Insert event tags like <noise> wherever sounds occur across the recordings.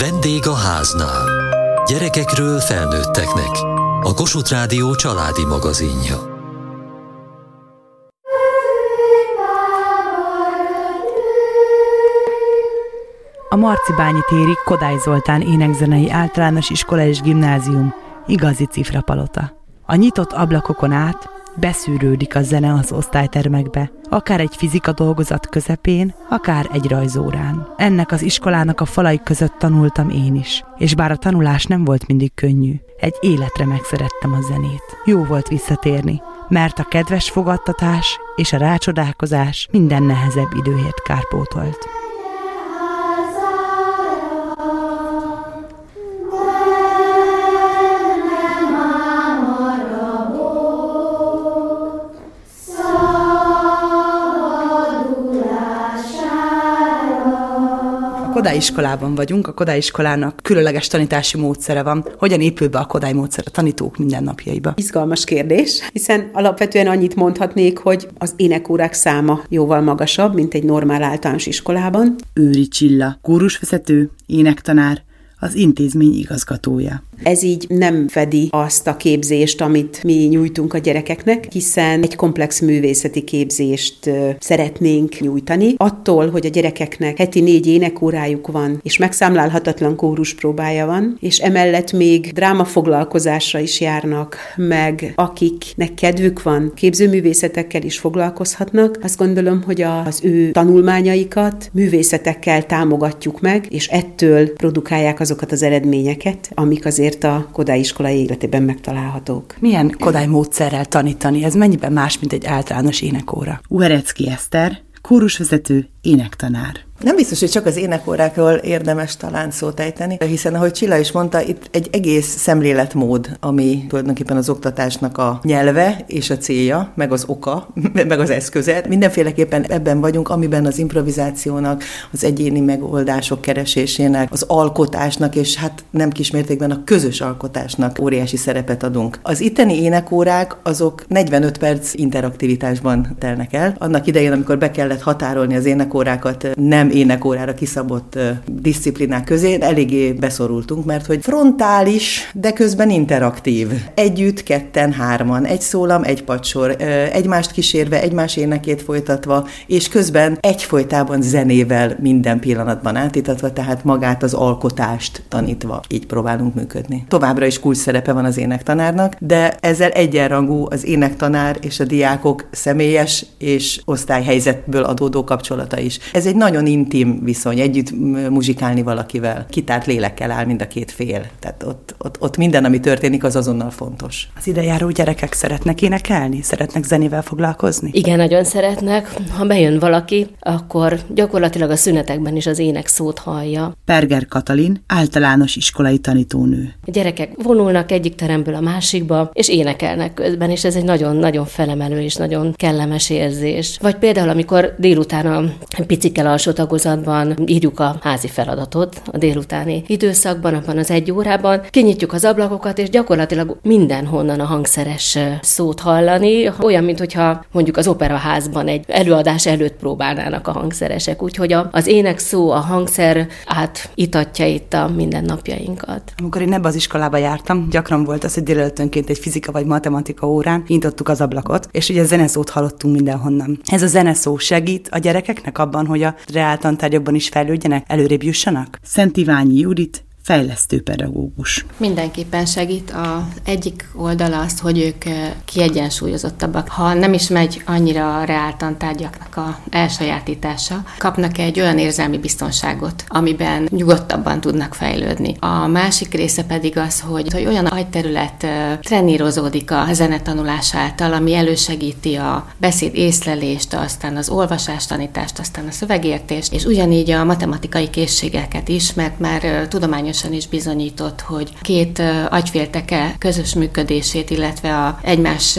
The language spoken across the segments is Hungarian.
Vendég a háznál. Gyerekekről felnőtteknek. A Kossuth Rádió családi magazinja. A Marcibányi téri Kodály Zoltán énekzenei általános iskola és gimnázium, igazi cifrapalota. A nyitott ablakokon át beszűrődik a zene az osztálytermekbe, akár egy fizika dolgozat közepén, akár egy rajzórán. Ennek az iskolának a falai között tanultam én is, és bár a tanulás nem volt mindig könnyű, egy életre megszerettem a zenét. Jó volt visszatérni, mert a kedves fogadtatás és a rácsodálkozás minden nehezebb időért kárpótolt. Iskolában vagyunk, a Kodály iskolának különleges tanítási módszere van. Hogyan épül be a Kodály módszer a tanítók mindennapjaiba? Izgalmas kérdés, hiszen alapvetően annyit mondhatnék, hogy az énekórák száma jóval magasabb, mint egy normál általános iskolában. Őri Csilla, kórusvezető, énektanár, az intézmény igazgatója. Ez így nem fedi azt a képzést, amit mi nyújtunk a gyerekeknek, hiszen egy komplex művészeti képzést szeretnénk nyújtani. Attól, hogy a gyerekeknek heti négy énekórájuk van, és megszámlálhatatlan kórus próbája van, és emellett még drámafoglalkozásra is járnak, meg akiknek kedvük van, képzőművészetekkel is foglalkozhatnak, azt gondolom, hogy az ő tanulmányaikat művészetekkel támogatjuk meg, és ettől produkálják azokat az eredményeket, amik azért azért a Kodály iskola életében megtalálhatók. Milyen Kodály módszerrel tanítani? Ez mennyiben más, mint egy általános énekóra? Uherecki Eszter, kórusvezető, énektanár. Nem biztos, hogy csak az énekórákról érdemes talán szót ejteni, hiszen ahogy Csilla is mondta, itt egy egész szemléletmód, ami tulajdonképpen az oktatásnak a nyelve és a célja, meg az oka, <laughs> meg az eszköze. Mindenféleképpen ebben vagyunk, amiben az improvizációnak, az egyéni megoldások keresésének, az alkotásnak, és hát nem kismértékben a közös alkotásnak óriási szerepet adunk. Az itteni énekórák azok 45 perc interaktivitásban telnek el. Annak idején, amikor be kellett határolni az énekórákat nem nem énekórára kiszabott disziplinák közé eléggé beszorultunk, mert hogy frontális, de közben interaktív. Együtt, ketten, hárman, egy szólam, egy pacsor, egymást kísérve, egymás énekét folytatva, és közben egyfolytában zenével minden pillanatban átítatva, tehát magát az alkotást tanítva. Így próbálunk működni. Továbbra is kulcs szerepe van az énektanárnak, de ezzel egyenrangú az énektanár és a diákok személyes és osztályhelyzetből adódó kapcsolata is. Ez egy nagyon intim viszony, együtt muzsikálni valakivel. Kitárt lélekkel áll mind a két fél. Tehát ott, ott, ott minden, ami történik, az azonnal fontos. Az idejáró gyerekek szeretnek énekelni? Szeretnek zenével foglalkozni? Igen, nagyon szeretnek. Ha bejön valaki, akkor gyakorlatilag a szünetekben is az ének szót hallja. Perger Katalin, általános iskolai tanítónő. A gyerekek vonulnak egyik teremből a másikba, és énekelnek közben, és ez egy nagyon-nagyon felemelő és nagyon kellemes érzés. Vagy például, amikor délután a picikkel alsó tagozatban írjuk a házi feladatot a délutáni időszakban, abban az egy órában, kinyitjuk az ablakokat, és gyakorlatilag mindenhonnan a hangszeres szót hallani, olyan, mintha mondjuk az operaházban egy előadás előtt próbálnának a hangszeresek. Úgyhogy az ének szó, a hangszer átitatja itt a mindennapjainkat. Amikor én ebbe az iskolába jártam, gyakran volt az, hogy délelőttönként egy fizika vagy matematika órán nyitottuk az ablakot, és ugye zeneszót hallottunk mindenhonnan. Ez a zeneszó segít a gyerekeknek abban, hogy a reáltantárgyakban is fejlődjenek, előrébb jussanak? Szent Iványi Judit, fejlesztő pedagógus. Mindenképpen segít. A egyik oldala az, hogy ők eh, kiegyensúlyozottabbak. Ha nem is megy annyira a reáltantárgyaknak a elsajátítása, kapnak egy olyan érzelmi biztonságot, amiben nyugodtabban tudnak fejlődni. A másik része pedig az, hogy, hogy olyan agyterület eh, trenírozódik a zenetanulás által, ami elősegíti a beszéd észlelést, aztán az olvasástanítást, aztán a szövegértést, és ugyanígy a matematikai készségeket is, mert már eh, tudományos tudományosan is bizonyított, hogy két agyfélteke közös működését, illetve a egymás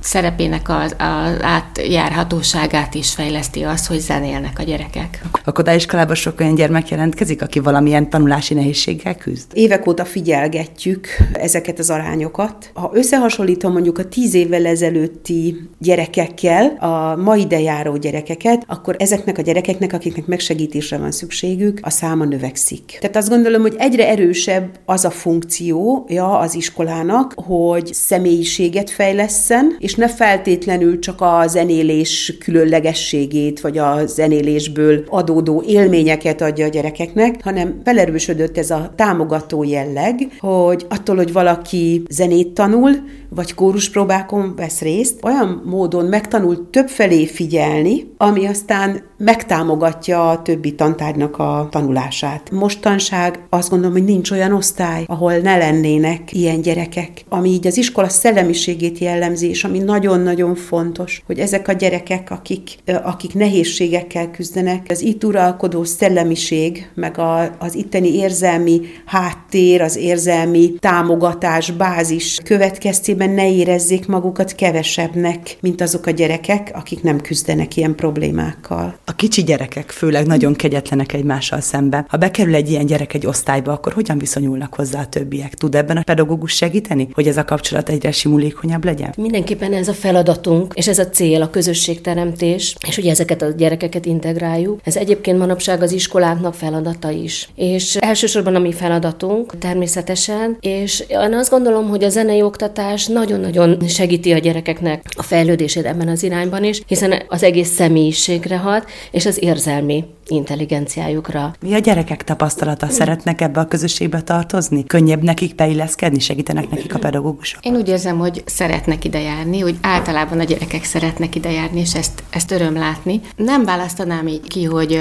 szerepének az, az átjárhatóságát is fejleszti az, hogy zenélnek a gyerekek. A kodáiskolában sok olyan gyermek jelentkezik, aki valamilyen tanulási nehézséggel küzd? Évek óta figyelgetjük ezeket az arányokat. Ha összehasonlítom mondjuk a tíz évvel ezelőtti gyerekekkel, a mai ide járó gyerekeket, akkor ezeknek a gyerekeknek, akiknek megsegítésre van szükségük, a száma növekszik. Tehát azt gondolom, hogy egyre erősebb az a funkciója az iskolának, hogy személyiséget fejleszen, és ne feltétlenül csak a zenélés különlegességét, vagy a zenélésből adódó élményeket adja a gyerekeknek, hanem felerősödött ez a támogató jelleg, hogy attól, hogy valaki zenét tanul, vagy kóruspróbákon vesz részt, olyan módon megtanul többfelé figyelni, ami aztán megtámogatja a többi tantárgynak a tanulását. Mostanság azt gondolom, hogy nincs olyan osztály, ahol ne lennének ilyen gyerekek, ami így az iskola szellemiségét jellemzi, és ami nagyon-nagyon fontos, hogy ezek a gyerekek, akik, akik nehézségekkel küzdenek, az itt uralkodó szellemiség, meg a, az itteni érzelmi háttér, az érzelmi támogatás, bázis következtében ne érezzék magukat kevesebbnek, mint azok a gyerekek, akik nem küzdenek ilyen problémákkal. A kicsi gyerekek főleg nagyon kegyetlenek egymással szemben. Ha bekerül egy ilyen gyerek egy osztályba, akkor hogyan viszonyulnak hozzá a többiek? Tud ebben a pedagógus segíteni, hogy ez a kapcsolat egyre simulékonyabb legyen? Mindenképpen ez a feladatunk, és ez a cél, a közösségteremtés, és ugye ezeket a gyerekeket integráljuk. Ez egyébként manapság az iskoláknak feladata is. És elsősorban a mi feladatunk természetesen, és én azt gondolom, hogy a zenei oktatás nagyon-nagyon segíti a gyerekeknek a fejlődését ebben az irányban is, hiszen az egész személyiségre hat, és az érzelmi intelligenciájukra. Mi a gyerekek tapasztalata? Szeretnek ebbe a közösségbe tartozni? Könnyebb nekik beilleszkedni? Segítenek nekik a pedagógusok? Én úgy érzem, hogy szeretnek ide járni, hogy általában a gyerekek szeretnek ide járni, és ezt, ezt öröm látni. Nem választanám így ki, hogy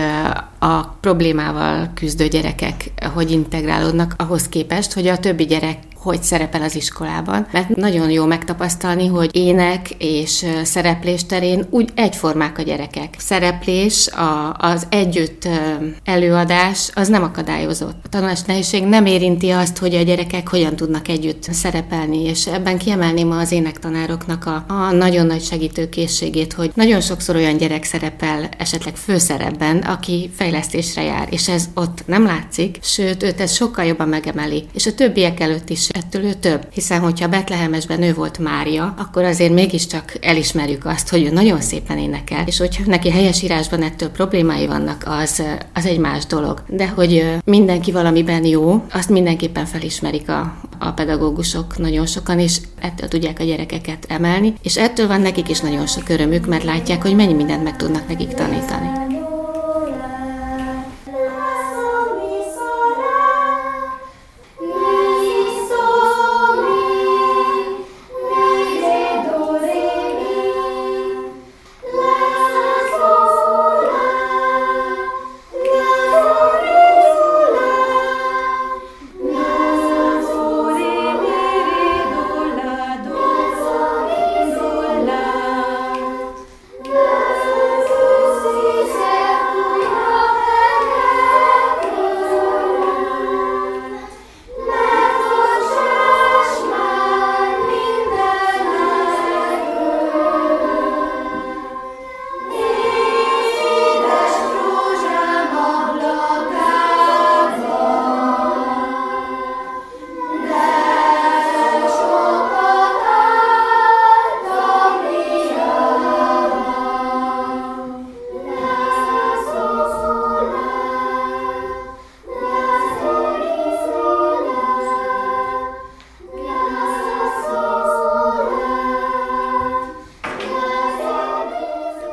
a problémával küzdő gyerekek hogy integrálódnak ahhoz képest, hogy a többi gyerek hogy szerepel az iskolában. Mert nagyon jó megtapasztalni, hogy ének és szereplés terén úgy egyformák a gyerekek. Szereplés, a, az együtt előadás, az nem akadályozott. A tanulás nehézség nem érinti azt, hogy a gyerekek hogyan tudnak együtt szerepelni, és ebben kiemelném az énektanároknak a, a nagyon nagy segítőkészségét, hogy nagyon sokszor olyan gyerek szerepel esetleg főszerepben, aki fejlesztésre jár, és ez ott nem látszik, sőt, őt ez sokkal jobban megemeli, és a többiek előtt is ettől ő több. Hiszen, hogyha Betlehemesben ő volt Mária, akkor azért mégiscsak elismerjük azt, hogy ő nagyon szépen énekel, és hogyha neki helyes írásban ettől problémái vannak, az, az egy más dolog. De hogy mindenki valamiben jó, azt mindenképpen felismerik a, a pedagógusok nagyon sokan, és ettől tudják a gyerekeket emelni, és ettől van nekik is nagyon sok örömük, mert látják, hogy mennyi mindent meg tudnak nekik tanítani.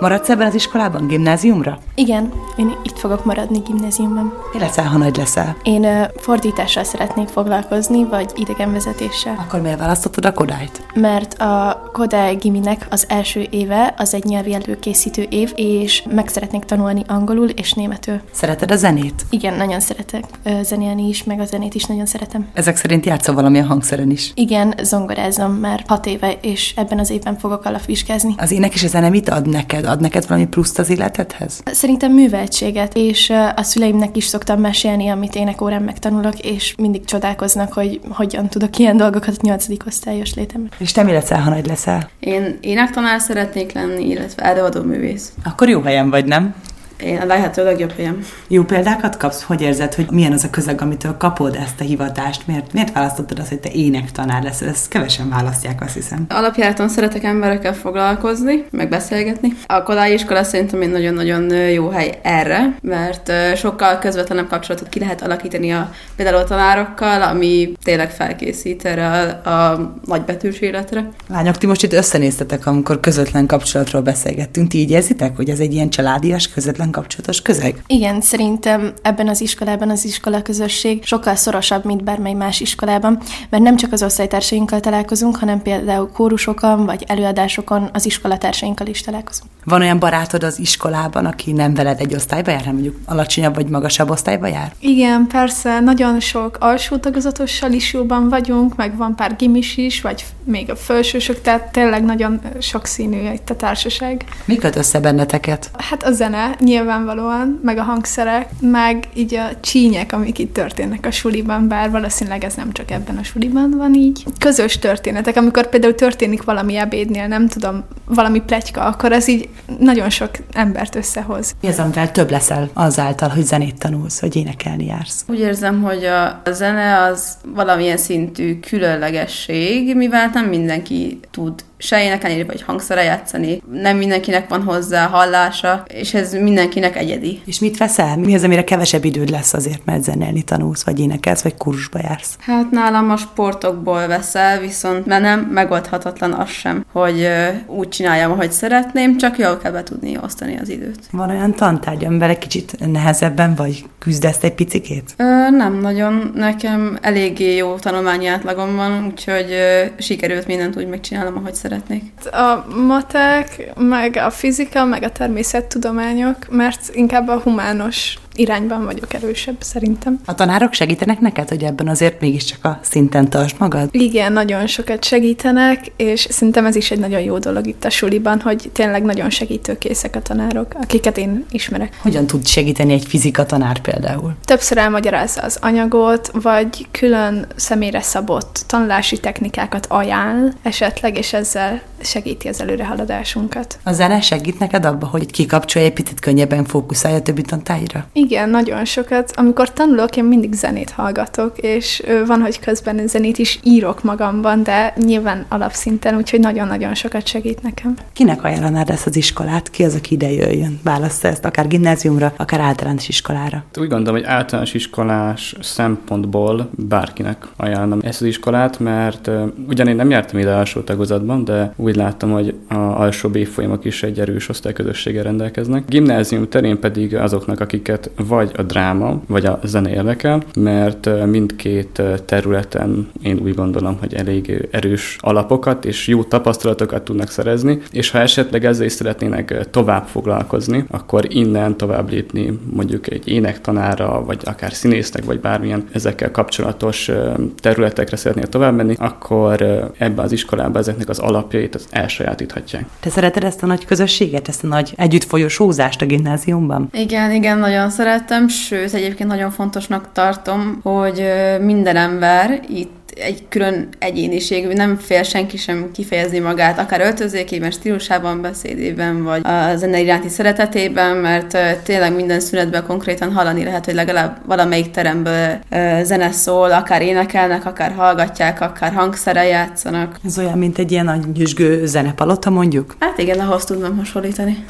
Maradsz ebben az iskolában, gimnáziumra? Igen, én itt fogok maradni gimnáziumban. Mi leszel, ha nagy leszel? Én uh, fordítással szeretnék foglalkozni, vagy idegenvezetéssel. Akkor miért választottad a Kodályt? Mert a Kodály giminek az első éve az egy nyelvi előkészítő év, és meg szeretnék tanulni angolul és németül. Szereted a zenét? Igen, nagyon szeretek uh, zenélni is, meg a zenét is nagyon szeretem. Ezek szerint játszol valamilyen hangszeren is? Igen, zongorázom már hat éve, és ebben az évben fogok alapvizsgázni. Az ének és a zene mit ad neked? Ad neked valami pluszt az életedhez? Szerintem műveltséget és a szüleimnek is szoktam mesélni, amit énekórán megtanulok, és mindig csodálkoznak, hogy hogyan tudok ilyen dolgokat a nyolcadik osztályos létemben. És te mi leszel, ha nagy leszel? Én énektanár szeretnék lenni, illetve előadó művész. Akkor jó helyen vagy, nem? Én a lehető legjobb helyem. Jó példákat kapsz? Hogy érzed, hogy milyen az a közeg, amitől kapod ezt a hivatást? Miért, miért választottad azt, hogy te énektanár lesz? Ezt kevesen választják, azt hiszem. Alapjáraton szeretek emberekkel foglalkozni, meg beszélgetni. A Kodály iskola szerintem egy nagyon-nagyon jó hely erre, mert sokkal közvetlenebb kapcsolatot ki lehet alakítani a például a tanárokkal, ami tényleg felkészít erre a, a nagybetűs életre. Lányok, ti most itt összenéztetek, amikor közvetlen kapcsolatról beszélgettünk. Ti így érzitek, hogy ez egy ilyen családias, közvetlen kapcsolatos közeg? Igen, szerintem ebben az iskolában az iskola közösség sokkal szorosabb, mint bármely más iskolában, mert nem csak az osztálytársainkkal találkozunk, hanem például kórusokon vagy előadásokon az iskolatársainkkal is találkozunk. Van olyan barátod az iskolában, aki nem veled egy osztályba jár, hanem mondjuk alacsonyabb vagy magasabb osztályba jár? Igen, persze, nagyon sok alsó tagozatossal is jóban vagyunk, meg van pár gimis is, vagy még a felsősök, tehát tényleg nagyon sokszínű itt a társaság. Mi köt össze benneteket? Hát a zene, nyilvánvalóan, meg a hangszerek, meg így a csínyek, amik itt történnek a suliban, bár valószínűleg ez nem csak ebben a suliban van így. Közös történetek, amikor például történik valami ebédnél, nem tudom, valami pletyka, akkor ez így nagyon sok embert összehoz. Mi az, amivel több leszel azáltal, hogy zenét tanulsz, hogy énekelni jársz? Úgy érzem, hogy a zene az valamilyen szintű különlegesség, mivel nem mindenki tud se énekelni, vagy hangszere játszani. Nem mindenkinek van hozzá hallása, és ez mindenkinek egyedi. És mit veszel? Mi az, amire kevesebb időd lesz azért, mert zenélni tanulsz, vagy énekelsz, vagy kurzusba jársz? Hát nálam a sportokból veszel, viszont mert nem megoldhatatlan az sem, hogy úgy csináljam, ahogy szeretném, csak jól kell be tudni osztani az időt. Van olyan tantárgy, amivel egy kicsit nehezebben vagy küzdesz egy picikét? Ö, nem nagyon. Nekem eléggé jó tanulmányi átlagom van, úgyhogy ö, sikerült mindent úgy megcsinálom, ahogy szeretném szeretnék? A matek, meg a fizika, meg a természettudományok, mert inkább a humános irányban vagyok erősebb, szerintem. A tanárok segítenek neked, hogy ebben azért mégiscsak a szinten tartsd magad? Igen, nagyon sokat segítenek, és szerintem ez is egy nagyon jó dolog itt a suliban, hogy tényleg nagyon segítőkészek a tanárok, akiket én ismerek. Hogyan tud segíteni egy fizika tanár például? Többször elmagyarázza az anyagot, vagy külön személyre szabott tanulási technikákat ajánl esetleg, és ezzel segíti az előrehaladásunkat. A zene segít neked abba, hogy kikapcsolja egy picit könnyebben fókuszálja a többi tantáira? Igen, nagyon sokat. Amikor tanulok, én mindig zenét hallgatok, és van, hogy közben zenét is írok magamban, de nyilván alapszinten, úgyhogy nagyon-nagyon sokat segít nekem. Kinek ajánlanád ezt az iskolát? Ki az, aki ide jöjjön? Válassza ezt akár gimnáziumra, akár általános iskolára? Úgy gondolom, hogy általános iskolás szempontból bárkinek ajánlom ezt az iskolát, mert ugyan én nem jártam ide alsó tagozatban, de úgy láttam, hogy a alsó évfolyamok is egy erős osztályközösséggel rendelkeznek. Gimnázium terén pedig azoknak, akiket vagy a dráma, vagy a zene érdekel, mert mindkét területen én úgy gondolom, hogy elég erős alapokat és jó tapasztalatokat tudnak szerezni, és ha esetleg ezzel is szeretnének tovább foglalkozni, akkor innen tovább lépni mondjuk egy énektanára, vagy akár színésznek, vagy bármilyen ezekkel kapcsolatos területekre szeretnél tovább menni, akkor ebbe az iskolába ezeknek az alapjait az elsajátíthatják. Te szereted ezt a nagy közösséget, ezt a nagy együttfolyosózást a gimnáziumban? Igen, igen, nagyon szeretem, sőt, egyébként nagyon fontosnak tartom, hogy minden ember itt egy külön egyéniség, nem fél senki sem kifejezni magát, akár öltözékében, stílusában, beszédében, vagy a zene iránti szeretetében, mert tényleg minden szünetben konkrétan hallani lehet, hogy legalább valamelyik teremből zene szól, akár énekelnek, akár hallgatják, akár hangszere játszanak. Ez olyan, mint egy ilyen nagy nyüzsgő zenepalota, mondjuk? Hát igen, ahhoz tudnom hasonlítani.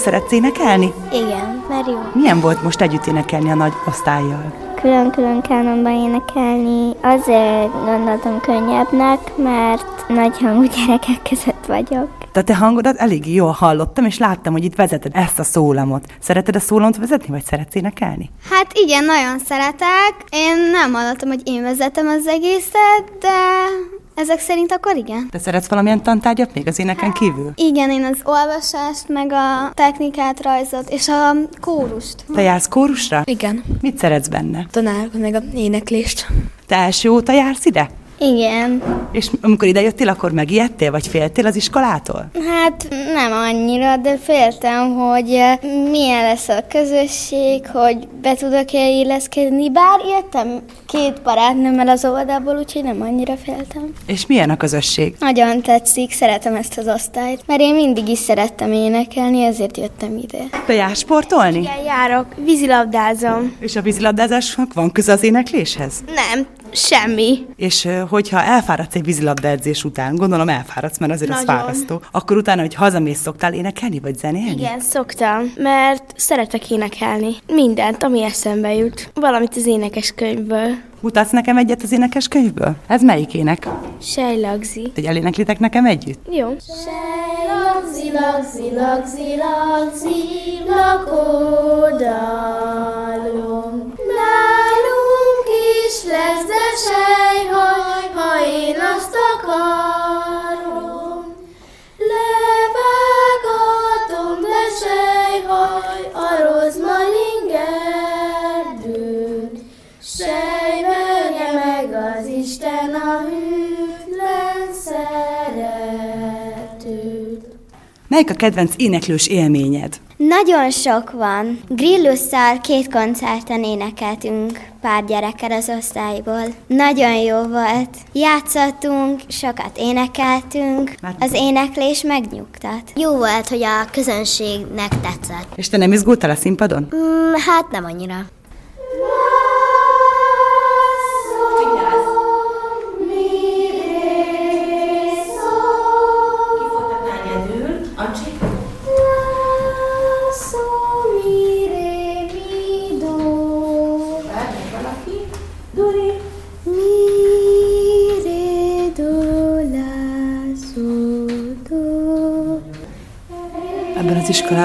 Szeretsz énekelni? Igen, mert jó. Milyen volt most együtt énekelni a nagy osztályjal? külön-külön kánonban énekelni azért gondoltam könnyebbnek, mert nagy hangú gyerekek között vagyok. De te hangodat elég jól hallottam, és láttam, hogy itt vezeted ezt a szólamot. Szereted a szólamot vezetni, vagy szeretsz énekelni? Hát igen, nagyon szeretek. Én nem hallottam, hogy én vezetem az egészet, de ezek szerint akkor igen. Te szeretsz valamilyen tantárgyat még az éneken kívül? Igen, én az olvasást, meg a technikát, rajzot, és a kórust. Te jársz kórusra? Igen. Mit szeretsz benne? Tanárok, meg a éneklést. Te első óta jársz ide? Igen. És amikor idejöttél, akkor megijedtél, vagy féltél az iskolától? Hát nem annyira, de féltem, hogy milyen lesz a közösség, hogy be tudok-e illeszkedni, bár jöttem két barátnőmmel az óvodából, úgyhogy nem annyira féltem. És milyen a közösség? Nagyon tetszik, szeretem ezt az osztályt, mert én mindig is szerettem énekelni, ezért jöttem ide. Te jársz sportolni? Igen, járok, vízilabdázom. És a vízilabdázásnak van köze az énekléshez? Nem, semmi. És hogyha elfáradsz egy vízilabda edzés után, gondolom elfáradsz, mert azért Nagyon. az fárasztó, akkor utána, hogy hazamész, szoktál énekelni, vagy zenélni? Igen, szoktam, mert szeretek énekelni. Mindent, ami eszembe jut. Valamit az énekes könyvből. Mutatsz nekem egyet az énekes könyvből? Ez melyik ének? Sejlagzi. Egy eléneklitek nekem együtt? Jó. Sejlagzi, lagzi, lagzi, lagzi, lakodalom. Melyik a kedvenc éneklős élményed? Nagyon sok van. Grillusszal két koncerten énekeltünk pár gyerekkel az osztályból. Nagyon jó volt. Játszottunk, sokat énekeltünk. Az éneklés megnyugtat. Jó volt, hogy a közönségnek tetszett. És te nem izgultál a színpadon? Mm, hát nem annyira.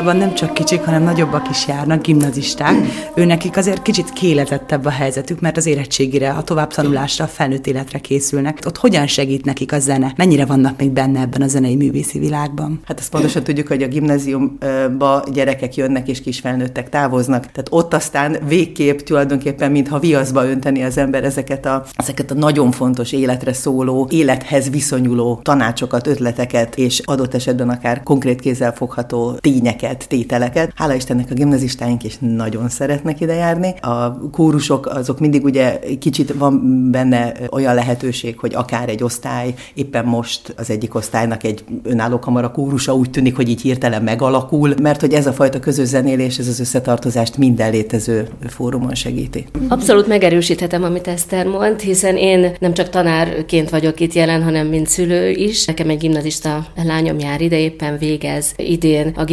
Iskolában nem csak kicsik, hanem nagyobbak is járnak, gimnazisták. Őnekik azért kicsit kélezettebb a helyzetük, mert az érettségire, a továbbtanulásra, a felnőtt életre készülnek. Ott hogyan segít nekik a zene? Mennyire vannak még benne ebben a zenei művészi világban? Hát ezt pontosan tudjuk, hogy a gimnáziumba gyerekek jönnek és kisfelnőttek távoznak. Tehát ott aztán végképp tulajdonképpen, mintha viaszba önteni az ember ezeket a, ezeket a nagyon fontos életre szóló, élethez viszonyuló tanácsokat, ötleteket, és adott esetben akár konkrét kézzel fogható tényeket, tételeket. Hála Istennek a gimnazistáink is nagyon szeretnek ide járni. A kórusok azok mindig ugye kicsit van benne olyan lehetőség, hogy akár egy osztály, éppen most az egyik osztálynak egy önálló kamara kórusa úgy tűnik, hogy így hirtelen megalakul, mert hogy ez a fajta közös zenélés, ez az összetartozást minden létező fórumon segíti. Abszolút megerősíthetem, amit Eszter mond, hiszen én nem csak tanárként vagyok itt jelen, hanem mint szülő is. Nekem egy gimnazista lányom jár ide, éppen végez idén a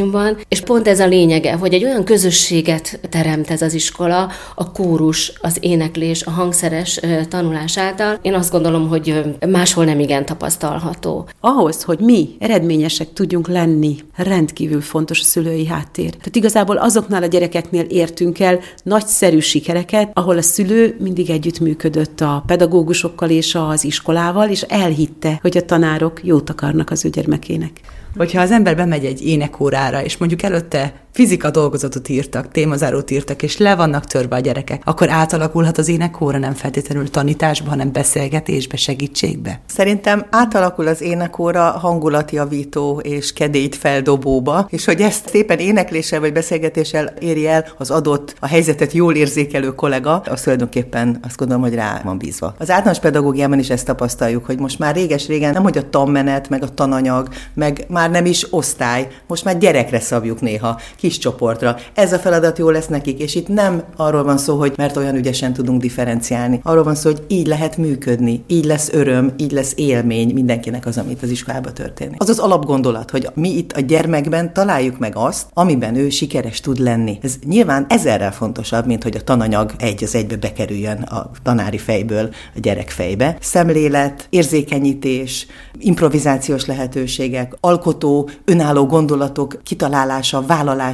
gimnáziumban, és pont ez a lényege, hogy egy olyan közösséget teremt ez az iskola, a kórus, az éneklés, a hangszeres tanulás által. Én azt gondolom, hogy máshol nem igen tapasztalható. Ahhoz, hogy mi eredményesek tudjunk lenni, rendkívül fontos a szülői háttér. Tehát igazából azoknál a gyerekeknél értünk el nagyszerű sikereket, ahol a szülő mindig együttműködött a pedagógusokkal és az iskolával, és elhitte, hogy a tanárok jót akarnak az ő gyermekének. Hogyha az ember bemegy egy énekórára, és mondjuk előtte fizika dolgozatot írtak, témazárót írtak, és le vannak törve a gyerekek, akkor átalakulhat az énekóra nem feltétlenül tanításba, hanem beszélgetésbe, segítségbe? Szerintem átalakul az énekóra hangulatjavító és kedélyt feldobóba, és hogy ezt szépen énekléssel vagy beszélgetéssel éri el az adott, a helyzetet jól érzékelő kollega, az tulajdonképpen azt gondolom, hogy rá van bízva. Az általános pedagógiában is ezt tapasztaljuk, hogy most már réges-régen nem, hogy a tanmenet, meg a tananyag, meg már nem is osztály, most már gyerekre szabjuk néha kis csoportra. Ez a feladat jó lesz nekik, és itt nem arról van szó, hogy mert olyan ügyesen tudunk differenciálni. Arról van szó, hogy így lehet működni, így lesz öröm, így lesz élmény mindenkinek az, amit az iskolában történik. Az az alapgondolat, hogy mi itt a gyermekben találjuk meg azt, amiben ő sikeres tud lenni. Ez nyilván ezerrel fontosabb, mint hogy a tananyag egy az egybe bekerüljön a tanári fejből a gyerek fejbe. Szemlélet, érzékenyítés, improvizációs lehetőségek, alkotó, önálló gondolatok kitalálása, vállalása,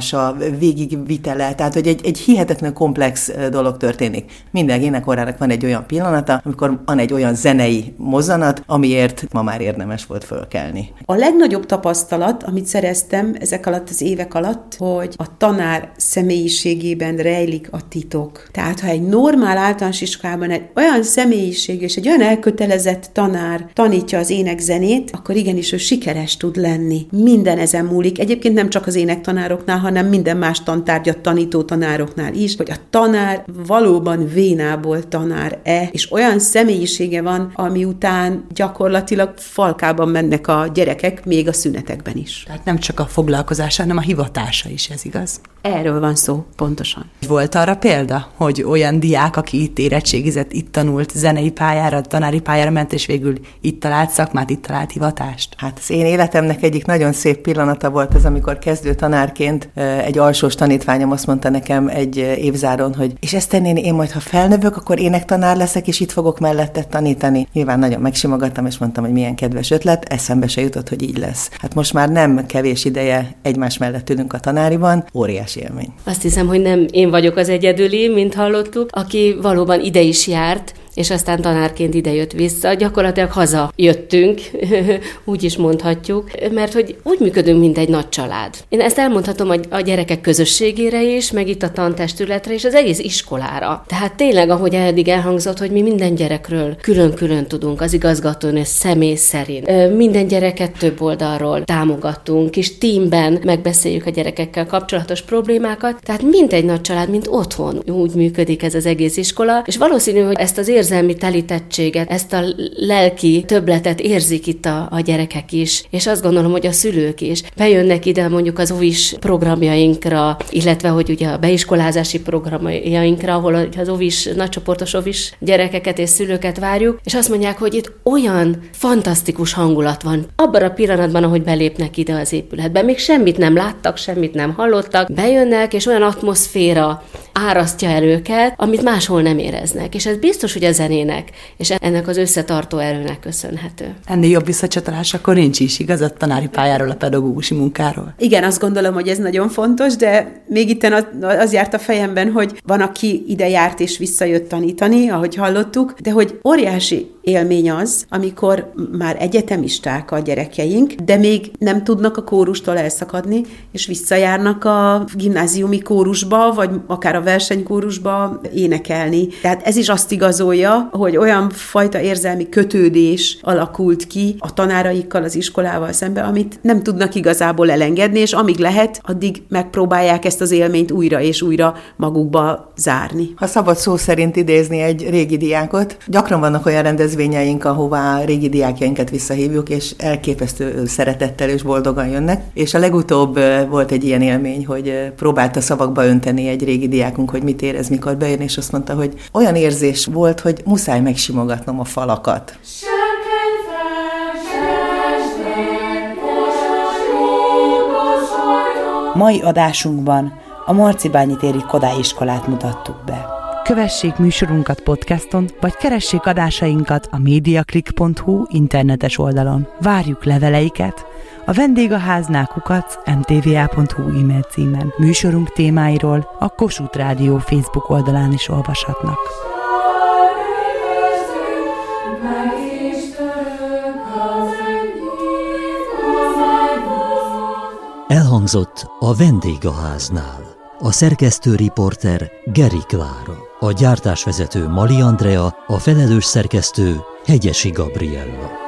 végigvitele, tehát hogy egy, egy hihetetlen komplex dolog történik. Minden énekorának van egy olyan pillanata, amikor van egy olyan zenei mozzanat, amiért ma már érdemes volt fölkelni. A legnagyobb tapasztalat, amit szereztem ezek alatt az évek alatt, hogy a tanár személyiségében rejlik a titok. Tehát, ha egy normál általános iskolában egy olyan személyiség és egy olyan elkötelezett tanár tanítja az énekzenét, akkor igenis ő sikeres tud lenni. Minden ezen múlik. Egyébként nem csak az énektanároknál, hanem minden más tantárgyat tanító tanároknál is, hogy a tanár valóban vénából tanár-e, és olyan személyisége van, ami után gyakorlatilag falkában mennek a gyerekek, még a szünetekben is. Tehát nem csak a foglalkozása, hanem a hivatása is, ez igaz? Erről van szó, pontosan. Volt arra példa, hogy olyan diák, aki itt érettségizett, itt tanult, zenei pályára, tanári pályára ment, és végül itt talált szakmát, itt talált hivatást? Hát az én életemnek egyik nagyon szép pillanata volt az, amikor kezdő tanárként egy alsós tanítványom azt mondta nekem egy évzáron, hogy és ezt tennéni én majd, ha felnövök, akkor énektanár leszek, és itt fogok mellette tanítani. Nyilván nagyon megsimogattam, és mondtam, hogy milyen kedves ötlet, eszembe se jutott, hogy így lesz. Hát most már nem kevés ideje egymás mellett ülünk a tanáriban, óriási élmény. Azt hiszem, hogy nem én vagyok az egyedüli, mint hallottuk, aki valóban ide is járt, és aztán tanárként idejött vissza. Gyakorlatilag haza jöttünk, <laughs> úgy is mondhatjuk, mert hogy úgy működünk, mint egy nagy család. Én ezt elmondhatom a gyerekek közösségére is, meg itt a tantestületre, és az egész iskolára. Tehát tényleg, ahogy eddig elhangzott, hogy mi minden gyerekről külön-külön tudunk, az igazgatónő személy szerint. Minden gyereket több oldalról támogatunk, és teamben megbeszéljük a gyerekekkel kapcsolatos problémákat. Tehát mint egy nagy család, mint otthon úgy működik ez az egész iskola, és valószínű, hogy ezt az érzelmi telítettséget, ezt a lelki töbletet érzik itt a, a gyerekek is, és azt gondolom, hogy a szülők is bejönnek ide mondjuk az OVIS programjainkra, illetve hogy ugye a beiskolázási programjainkra, ahol az OVIS, nagycsoportos OVIS gyerekeket és szülőket várjuk, és azt mondják, hogy itt olyan fantasztikus hangulat van. Abban a pillanatban, ahogy belépnek ide az épületbe, még semmit nem láttak, semmit nem hallottak, bejönnek, és olyan atmoszféra árasztja el őket, amit máshol nem éreznek. És ez biztos, hogy a zenének, és ennek az összetartó erőnek köszönhető. Ennél jobb visszacsatolás akkor nincs is, igaz, a tanári pályáról, a pedagógusi munkáról? Igen, azt gondolom, hogy ez nagyon fontos, de még itt az járt a fejemben, hogy van, aki ide járt és visszajött tanítani, ahogy hallottuk, de hogy óriási élmény az, amikor már egyetemisták a gyerekeink, de még nem tudnak a kórustól elszakadni, és visszajárnak a gimnáziumi kórusba, vagy akár a versenykórusba énekelni. Tehát ez is azt igazolja, hogy olyan fajta érzelmi kötődés alakult ki a tanáraikkal, az iskolával szemben, amit nem tudnak igazából elengedni, és amíg lehet, addig megpróbálják ezt az élményt újra és újra magukba zárni. Ha szabad szó szerint idézni egy régi diákot, gyakran vannak olyan rendezvényeink, ahová régi diákjainkat visszahívjuk, és elképesztő szeretettel és boldogan jönnek. És a legutóbb volt egy ilyen élmény, hogy próbálta szavakba önteni egy régi diákunk, hogy mit érez, mikor bejön, és azt mondta, hogy olyan érzés volt, hogy muszáj megsimogatnom a falakat. Mai adásunkban a Marcibányi téri Kodály iskolát mutattuk be. Kövessék műsorunkat podcaston, vagy keressék adásainkat a mediaclick.hu internetes oldalon. Várjuk leveleiket a vendégháznál kukac mtva.hu e-mail címen. Műsorunk témáiról a Kossuth Rádió Facebook oldalán is olvashatnak. Elhangzott a vendégháznál. A szerkesztő riporter Geri Klára, a gyártásvezető Mali Andrea, a felelős szerkesztő Hegyesi Gabriella.